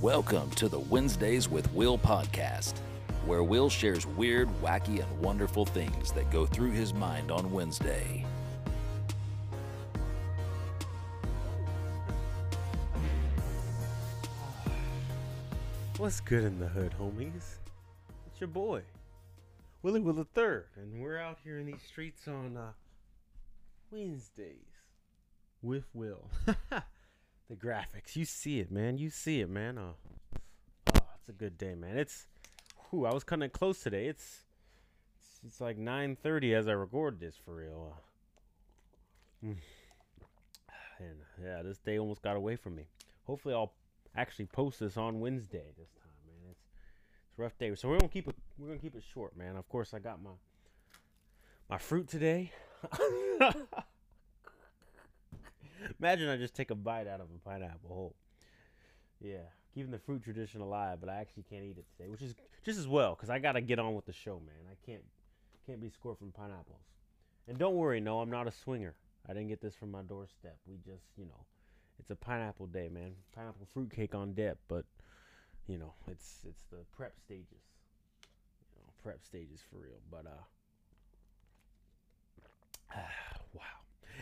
Welcome to the Wednesdays with Will podcast, where Will shares weird, wacky, and wonderful things that go through his mind on Wednesday. What's good in the hood, homies? It's your boy, Willie Will the Third, and we're out here in these streets on uh, Wednesdays with Will. the graphics, you see it, man. You see it, man. Uh, oh, it's a good day, man. It's, whew, I was kind of close today. It's, it's, it's like 9:30 as I record this for real. Uh, mm. and yeah, this day almost got away from me. Hopefully, I'll actually post this on Wednesday this time, man. It's it's a rough day, so we're gonna keep it we're gonna keep it short, man. Of course, I got my my fruit today. Imagine I just take a bite out of a pineapple whole. Yeah, keeping the fruit tradition alive, but I actually can't eat it today, which is just as well because I gotta get on with the show, man. I can't can't be scored from pineapples. And don't worry, no, I'm not a swinger. I didn't get this from my doorstep. We just, you know, it's a pineapple day, man. Pineapple fruitcake on dip, but you know, it's it's the prep stages. You know, prep stages for real. But uh wow.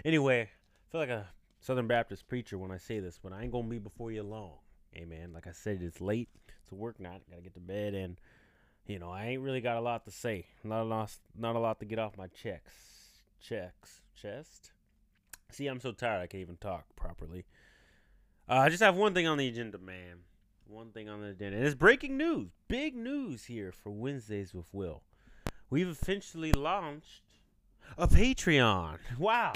Anyway, I feel like a Southern Baptist preacher when I say this, but I ain't gonna be before you long. Amen. Like I said, it's late. It's a work night. Gotta get to bed and you know, I ain't really got a lot to say. Not a lot not a lot to get off my checks. Checks. Chest. See, I'm so tired I can't even talk properly. Uh, I just have one thing on the agenda, man. One thing on the agenda. And it's breaking news. Big news here for Wednesdays with Will. We've officially launched a Patreon. Wow.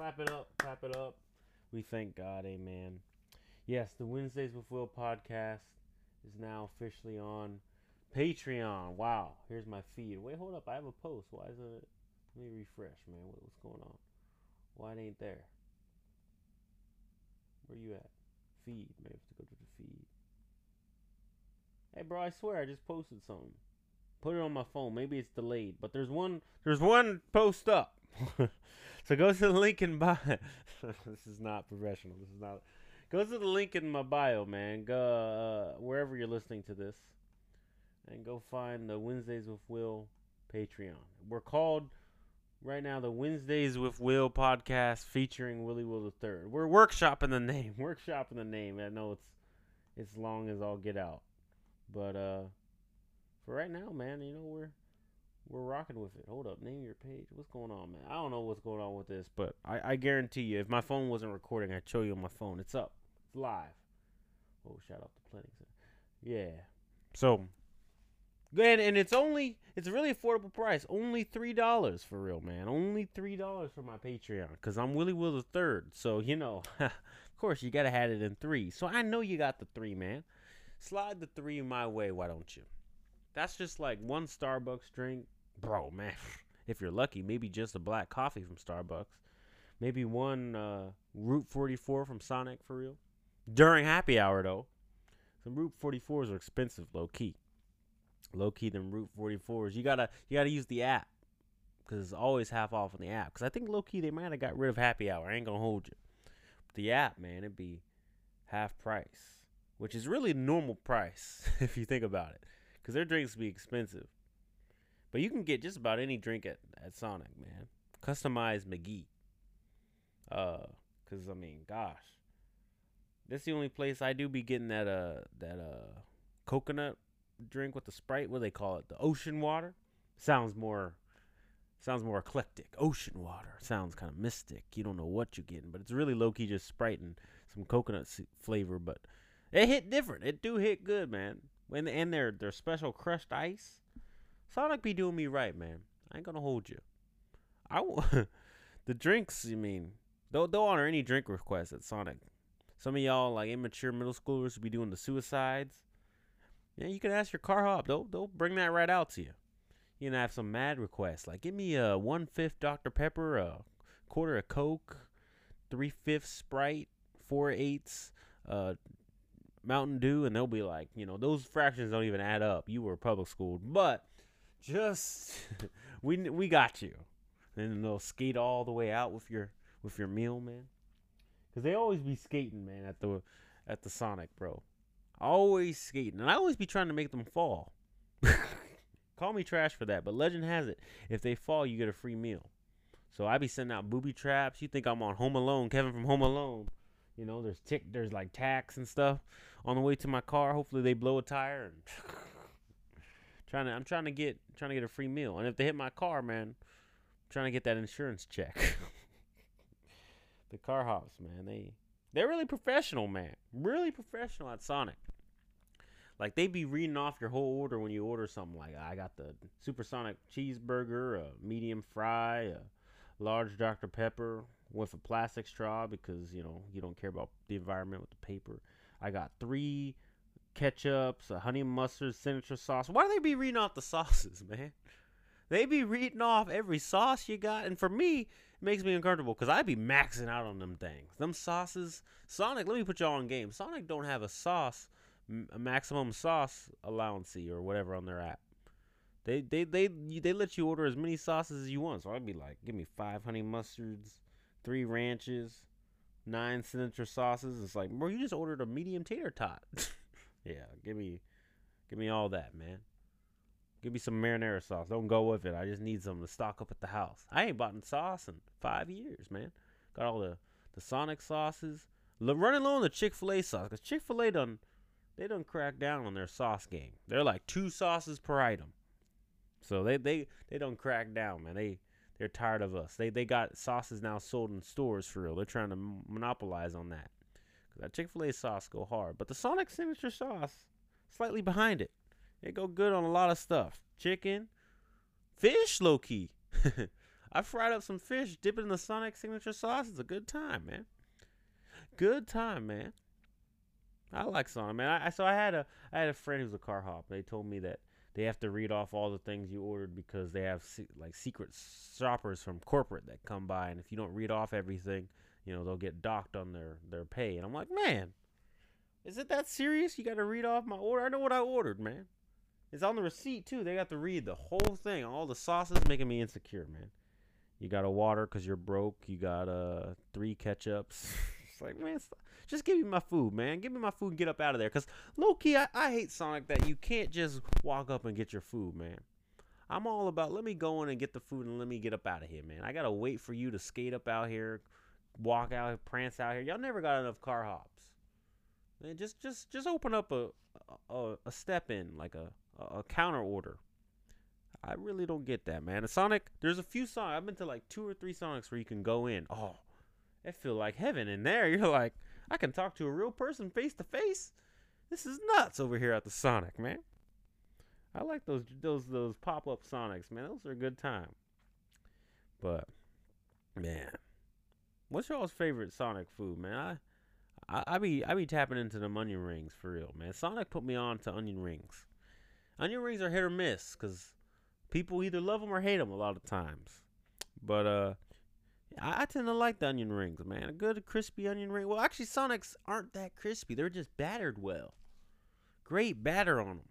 Clap it up. Clap it up. We thank God. Amen. Yes, the Wednesdays with Will podcast is now officially on Patreon. Wow. Here's my feed. Wait, hold up. I have a post. Why is it? Let me refresh, man. What, what's going on? Why it ain't there? Where you at? Feed. Maybe I have to go to the feed. Hey, bro, I swear I just posted something. Put it on my phone. Maybe it's delayed, but there's one. There's one post up. so go to the link in bio. this is not professional. This is not. Go to the link in my bio, man. Go uh, wherever you're listening to this, and go find the Wednesdays with Will Patreon. We're called right now the Wednesdays with Will podcast featuring Willie Will the Third. We're workshopping the name. Workshopping the name. I know it's it's long as I'll get out, but uh, for right now, man, you know we're we're rocking with it. Hold up, name your page. What's going on, man? I don't know what's going on with this, but I, I guarantee you, if my phone wasn't recording, I'd show you on my phone. It's up. It's live. Oh, shout out to Planning Center. Yeah. So and, and it's only it's a really affordable price. Only three dollars for real, man. Only three dollars for my Patreon. Cause I'm Willie Will the third. So, you know, of course you gotta have it in three. So I know you got the three, man. Slide the three my way, why don't you? That's just like one Starbucks drink. Bro, man. If you're lucky, maybe just a black coffee from Starbucks. Maybe one uh, Route 44 from Sonic for real. During happy hour though. Some Route 44s are expensive, low key low key than Route 44s. You gotta you gotta use the app because it's always half off on the app. Because I think low key they might have got rid of happy hour. I ain't gonna hold you. But the app, man, it'd be half price, which is really normal price if you think about it. Because their drinks be expensive, but you can get just about any drink at at Sonic, man. Customized McGee. Uh, cause I mean, gosh, that's the only place I do be getting that uh that uh coconut drink with the Sprite. What do they call it? The ocean water. Sounds more sounds more eclectic. Ocean water sounds kind of mystic. You don't know what you're getting, but it's really low key just Sprite and some coconut flavor. But it hit different. It do hit good, man. When and their their special crushed ice. Sonic be doing me right, man. I ain't gonna hold you. I w- the drinks. You mean they'll they'll honor any drink request at Sonic. Some of y'all like immature middle schoolers will be doing the suicides. Yeah, you can ask your car hop. They'll they'll bring that right out to you. You can have some mad requests like give me a one fifth Dr Pepper, a quarter of Coke, three fifths Sprite, four eighths uh, Mountain Dew, and they'll be like, you know, those fractions don't even add up. You were public school, but just we we got you. And they'll skate all the way out with your with your meal, man. Cause they always be skating, man, at the at the Sonic, bro. Always skating. And I always be trying to make them fall. Call me trash for that, but legend has it, if they fall, you get a free meal. So I be sending out booby traps. You think I'm on Home Alone, Kevin from Home Alone. You know, there's tick, there's like tacks and stuff on the way to my car. Hopefully they blow a tire and trying to I'm trying to get trying to get a free meal. And if they hit my car, man, I'm trying to get that insurance check. the car hops, man, they they're really professional, man. Really professional at Sonic. Like they be reading off your whole order when you order something. Like I got the supersonic cheeseburger, a medium fry, a large Dr Pepper with a plastic straw because you know you don't care about the environment with the paper. I got three ketchups, a honey mustard signature sauce. Why do they be reading off the sauces, man? They be reading off every sauce you got, and for me, it makes me uncomfortable because I'd be maxing out on them things. Them sauces, Sonic. Let me put y'all on game. Sonic don't have a sauce, a maximum sauce allowance or whatever on their app. They they they they let you order as many sauces as you want. So I'd be like, give me five honey mustards, three ranches, nine signature sauces. It's like, bro, you just ordered a medium tater tot. yeah, give me, give me all that, man. Give me some marinara sauce. Don't go with it. I just need some to stock up at the house. I ain't bought sauce in five years, man. Got all the the Sonic sauces. Running low on the Chick Fil A sauce, cause Chick Fil A done they done crack down on their sauce game. They're like two sauces per item. So they they they don't crack down, man. They they're tired of us. They they got sauces now sold in stores for real. They're trying to monopolize on that. That Chick Fil A sauce go hard, but the Sonic signature sauce slightly behind it. It go good on a lot of stuff. Chicken, fish, low key. I fried up some fish, dip it in the Sonic signature sauce. It's a good time, man. Good time, man. I like Sonic, man. I, so I had a I had a friend who's a car hop. They told me that they have to read off all the things you ordered because they have se- like secret shoppers from corporate that come by, and if you don't read off everything, you know they'll get docked on their their pay. And I'm like, man, is it that serious? You got to read off my order. I know what I ordered, man. It's on the receipt too. They got to read the whole thing, all the sauces, making me insecure, man. You got a water because you're broke. You got uh three ketchups. it's like, man, stop. Just give me my food, man. Give me my food and get up out of there. Because, low key, I, I hate Sonic that you can't just walk up and get your food, man. I'm all about let me go in and get the food and let me get up out of here, man. I gotta wait for you to skate up out here, walk out, prance out here. Y'all never got enough car hops. Man, just just just open up a a, a step in like a, a counter order. I really don't get that, man. A Sonic, there's a few Sonic. I've been to like two or three Sonics where you can go in. Oh, it feel like heaven in there. You're like, I can talk to a real person face to face. This is nuts over here at the Sonic, man. I like those those those pop up Sonics, man. Those are a good time. But man, what's y'all's favorite Sonic food, man? I, I I be I be tapping into the onion rings for real, man. Sonic put me on to onion rings. Onion rings are hit or miss because people either love them or hate them a lot of times. But uh, I, I tend to like the onion rings, man. A good crispy onion ring. Well, actually, Sonics aren't that crispy. They're just battered well. Great batter on them.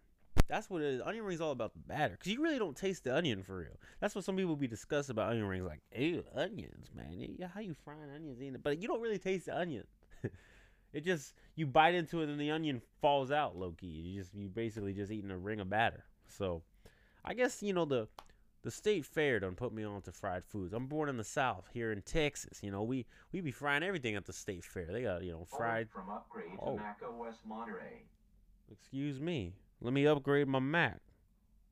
That's what it is. Onion rings all about the batter, cause you really don't taste the onion for real. That's what some people be discussing about onion rings, like, ew, onions, man. Yeah, how you frying onions in it? But you don't really taste the onion. it just you bite into it and the onion falls out low key. You just you basically just eating a ring of batter. So, I guess you know the the state fair done put me on to fried foods. I'm born in the South, here in Texas. You know, we we be frying everything at the state fair. They got you know fried. from upgrade Oh. to macOS Monterey. Excuse me. Let me upgrade my Mac.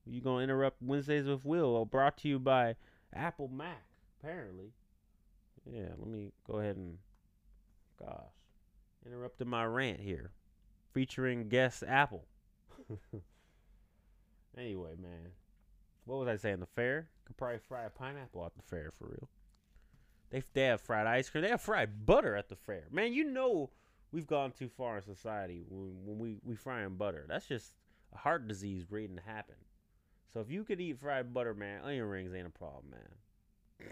You gonna interrupt Wednesdays with Will? Brought to you by Apple Mac. Apparently. Yeah. Let me go ahead and, gosh, interrupted my rant here, featuring guest Apple. anyway, man, what was I saying? The fair could probably fry a pineapple at the fair for real. They they have fried ice cream. They have fried butter at the fair. Man, you know we've gone too far in society when, when we we frying butter. That's just heart disease waiting to happen. So if you could eat fried butter, man, onion rings ain't a problem, man.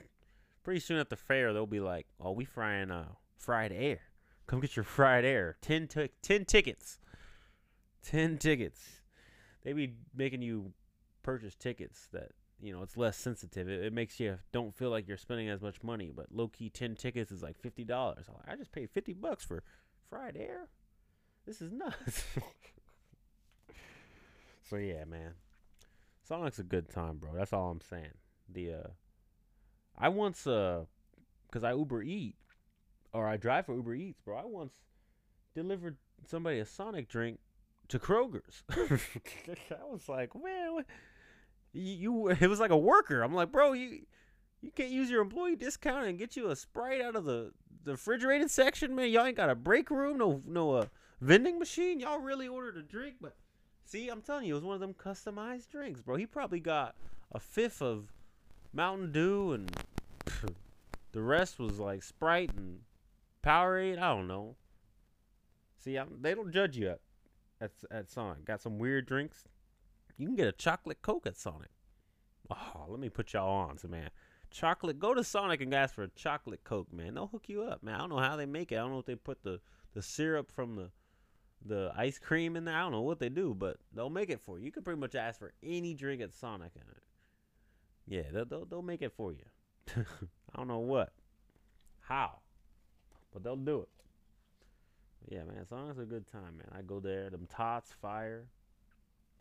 Pretty soon at the fair, they'll be like, "Oh, we frying uh fried air. Come get your fried air. Ten ti- ten tickets. Ten tickets. They be making you purchase tickets that you know it's less sensitive. It, it makes you don't feel like you're spending as much money. But low key, ten tickets is like fifty dollars. I just paid fifty bucks for fried air. This is nuts. so yeah, man. Sonic's a good time, bro. That's all I'm saying. The uh I once uh cuz I Uber Eat or I drive for Uber Eats, bro. I once delivered somebody a Sonic drink to Kroger's. I was like, man. You, you it was like a worker. I'm like, bro, you you can't use your employee discount and get you a Sprite out of the, the refrigerated section, man. Y'all ain't got a break room, no no uh, vending machine. Y'all really ordered a drink, but see, I'm telling you, it was one of them customized drinks, bro. He probably got a fifth of Mountain Dew and the rest was like Sprite and Powerade. I don't know. See, I'm, they don't judge you at, at at Sonic. Got some weird drinks. You can get a chocolate Coke at Sonic. Oh, let me put y'all on, so man chocolate. Go to Sonic and ask for a chocolate Coke, man. They'll hook you up, man. I don't know how they make it. I don't know if they put the the syrup from the the ice cream in there. I don't know what they do, but they'll make it for you. You can pretty much ask for any drink at Sonic in it. Yeah, they'll they'll, they'll make it for you. I don't know what, how, but they'll do it. Yeah, man, Sonic's a good time, man. I go there. Them tots, fire.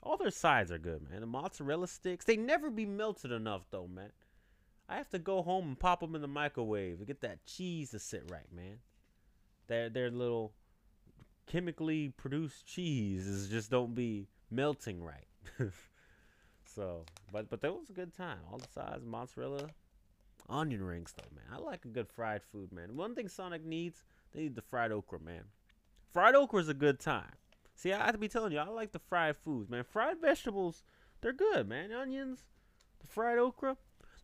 All their sides are good, man. The mozzarella sticks, they never be melted enough, though, man. I have to go home and pop them in the microwave to get that cheese to sit right, man. Their their little chemically produced cheese is just don't be melting right. so, but but that was a good time. All the sides, mozzarella, onion rings though, man. I like a good fried food, man. One thing Sonic needs, they need the fried okra, man. Fried okra is a good time. See, I have to be telling you, I like the fried foods, man. Fried vegetables, they're good, man. Onions, the fried okra,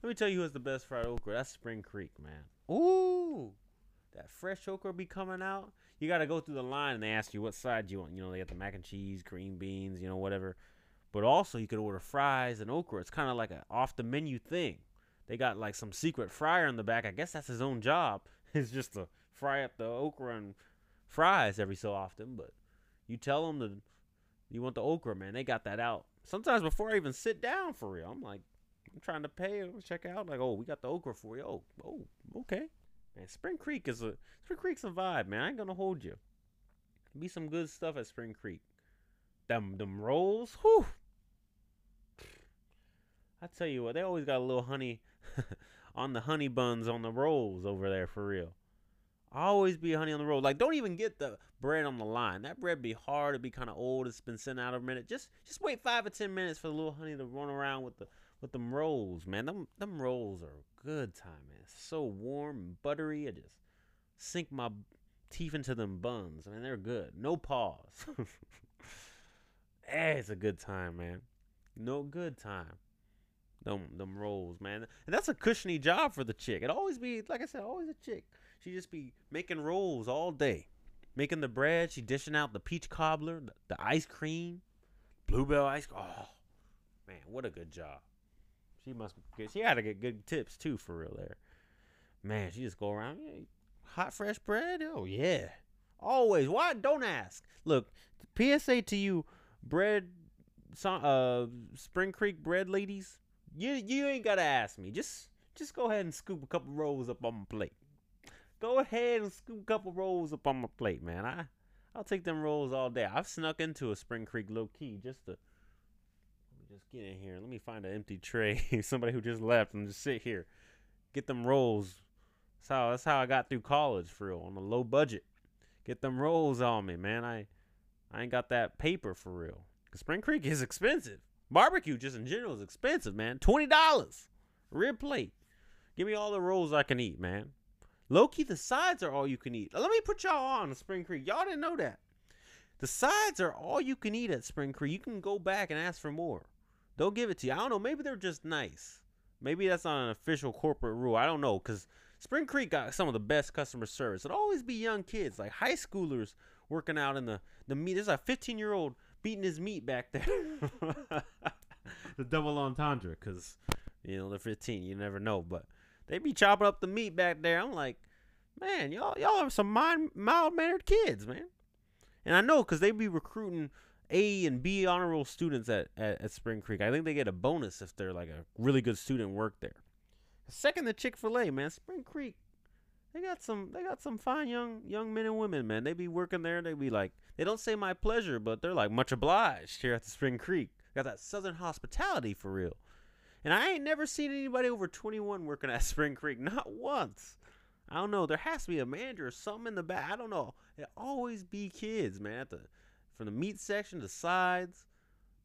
let me tell you who's the best fried okra. That's Spring Creek, man. Ooh, that fresh okra be coming out. You got to go through the line and they ask you what side you want. You know, they got the mac and cheese, green beans, you know, whatever. But also, you could order fries and okra. It's kind of like an off the menu thing. They got like some secret fryer in the back. I guess that's his own job. It's just to fry up the okra and fries every so often. But you tell them that you want the okra, man. They got that out. Sometimes before I even sit down for real, I'm like, I'm trying to pay. Check out. Like, oh, we got the okra for you. Oh, oh, okay. Man, Spring Creek is a Spring Creek's a vibe, man. I ain't gonna hold you. Be some good stuff at Spring Creek. Them them rolls, whew. I tell you what, they always got a little honey on the honey buns on the rolls over there for real. Always be honey on the roll. Like, don't even get the bread on the line. That bread be hard. to be kind of old. It's been sitting out a minute. Just, just wait five or ten minutes for the little honey to run around with the with them rolls, man. Them them rolls are good time, man. So warm and buttery. I just sink my teeth into them buns. I mean, they're good. No pause. hey, eh, it's a good time, man. No good time. Them them rolls, man. And that's a cushiony job for the chick. It always be like I said, always a chick. She just be making rolls all day. Making the bread, she dishing out the peach cobbler, the, the ice cream, Blue Bell ice. Oh, man, what a good job. She must get. She had to get good tips too, for real. There, man. She just go around. Yeah, hot fresh bread. Oh yeah, always. Why? Don't ask. Look, PSA to you, bread, uh, Spring Creek bread ladies. You you ain't gotta ask me. Just just go ahead and scoop a couple rolls up on my plate. Go ahead and scoop a couple rolls up on my plate, man. I I'll take them rolls all day. I've snuck into a Spring Creek low key just to just get in here. Let me find an empty tray. Somebody who just left and just sit here. Get them rolls. That's how that's how I got through college for real on a low budget. Get them rolls on me, man. I I ain't got that paper for real. Spring Creek is expensive. Barbecue just in general is expensive, man. Twenty dollars. Rib plate. Give me all the rolls I can eat, man. Low key, the sides are all you can eat. Let me put y'all on Spring Creek. Y'all didn't know that. The sides are all you can eat at Spring Creek. You can go back and ask for more. They'll give it to you. I don't know. Maybe they're just nice. Maybe that's not an official corporate rule. I don't know. Because Spring Creek got some of the best customer service. It'll always be young kids, like high schoolers working out in the, the meat. There's a 15 year old beating his meat back there. the double entendre. Because, you know, they're 15. You never know. But they be chopping up the meat back there. I'm like, man, y'all, y'all are some mild mannered kids, man. And I know because they be recruiting a and B honor roll students at, at, at, Spring Creek. I think they get a bonus if they're like a really good student work there. Second to Chick Fil A, man. Spring Creek, they got some they got some fine young young men and women, man. They be working there. They be like They don't say my pleasure, but they're like much obliged here at the Spring Creek. Got that Southern hospitality for real. And I ain't never seen anybody over 21 working at Spring Creek, not once. I don't know. There has to be a manager or something in the back. I don't know. It always be kids, man. At the from the meat section, the sides,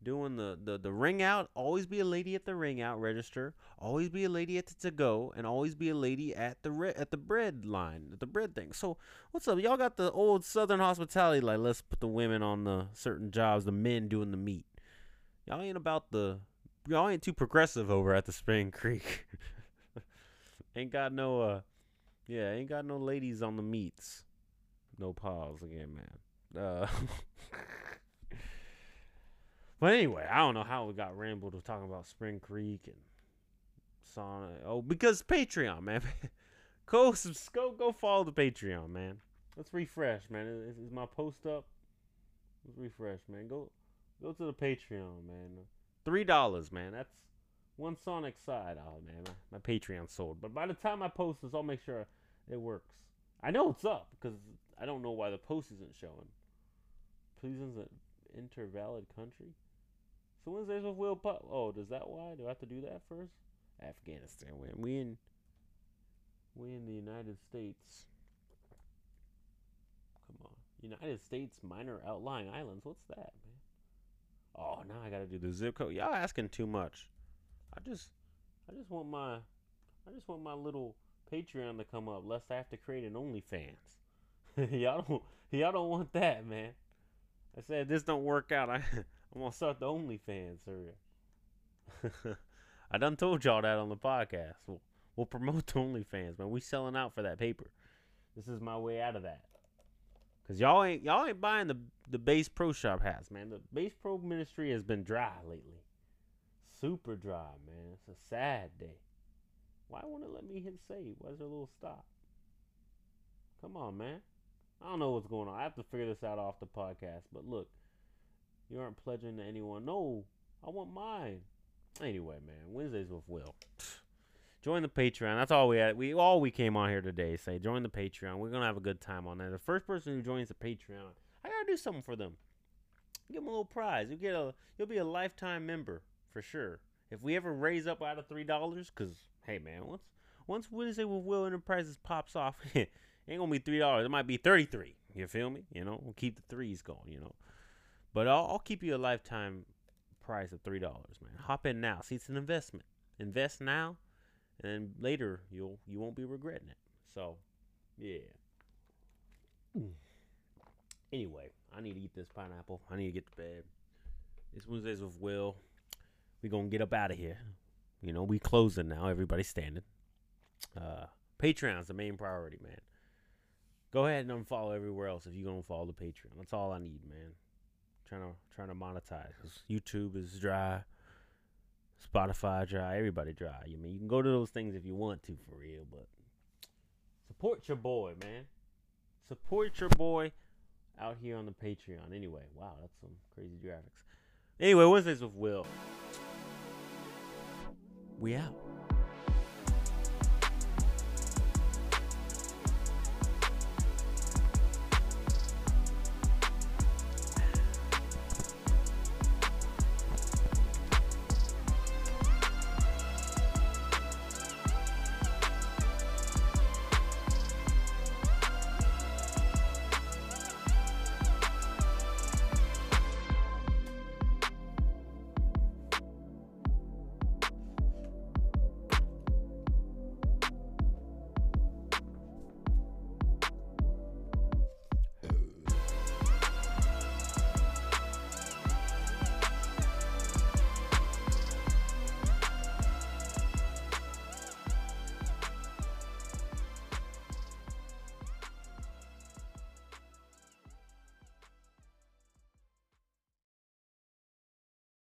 doing the, the the ring out. Always be a lady at the ring out register. Always be a lady at the to go, and always be a lady at the re- at the bread line, at the bread thing. So what's up? Y'all got the old Southern hospitality. Like let's put the women on the certain jobs, the men doing the meat. Y'all ain't about the. Y'all ain't too progressive over at the Spring Creek. ain't got no uh yeah, ain't got no ladies on the meats. No pause again, man. Uh, but anyway, I don't know how we got rambled to talking about Spring Creek and Sonic. Oh, because Patreon, man. go, go, go follow the Patreon, man. Let's refresh, man. Is, is my post up? Let's refresh, man. Go, go to the Patreon, man. Three dollars, man. That's one Sonic side. Oh man, my, my Patreon sold. But by the time I post this, I'll make sure it works. I know it's up because I don't know why the post isn't showing. Please an inter-valid country. So when's Wednesdays with Will Pop. Oh, does that why? Do I have to do that first? Afghanistan. We we in we in the United States. Come on, United States minor outlying islands. What's that, man? Oh, now I gotta do the zip code. Y'all asking too much. I just, I just want my, I just want my little Patreon to come up, lest I have to create an OnlyFans. y'all don't, y'all don't want that, man. I said this don't work out. I, I'm gonna start the OnlyFans area. I done told y'all that on the podcast. We'll, we'll promote the OnlyFans, man. We selling out for that paper. This is my way out of that. Cause y'all ain't y'all ain't buying the the Bass Pro Shop hats, man. The Bass Pro ministry has been dry lately super dry, man. It's a sad day. Why won't it let me hit save? Why's there a little stop? Come on, man. I don't know what's going on. I have to figure this out off the podcast. But look, you aren't pledging to anyone. No, I want mine. Anyway, man, Wednesdays with Will. Join the Patreon. That's all we had. We all we came on here today. Say join the Patreon. We're gonna have a good time on there. The first person who joins the Patreon, I gotta do something for them. Give them a little prize. You get a. You'll be a lifetime member for sure. If we ever raise up out of three dollars, cause hey man, once once Wednesday with Will Enterprises pops off, ain't gonna be three dollars. It might be thirty three. You feel me? You know, we'll keep the threes going. You know, but I'll, I'll keep you a lifetime price of three dollars, man. Hop in now. See, it's an investment. Invest now, and later you'll you won't be regretting it. So, yeah. Anyway, I need to eat this pineapple. I need to get to bed. It's Wednesdays with Will we gonna get up out of here. You know, we closing now. Everybody's standing. Uh, Patreon's the main priority, man. Go ahead and unfollow everywhere else if you're gonna follow the Patreon. That's all I need, man. Trying to trying to monetize. YouTube is dry. Spotify dry. Everybody dry. You mean you can go to those things if you want to for real, but support your boy, man. Support your boy out here on the Patreon. Anyway, wow, that's some crazy graphics. Anyway, Wednesdays with Will. We out.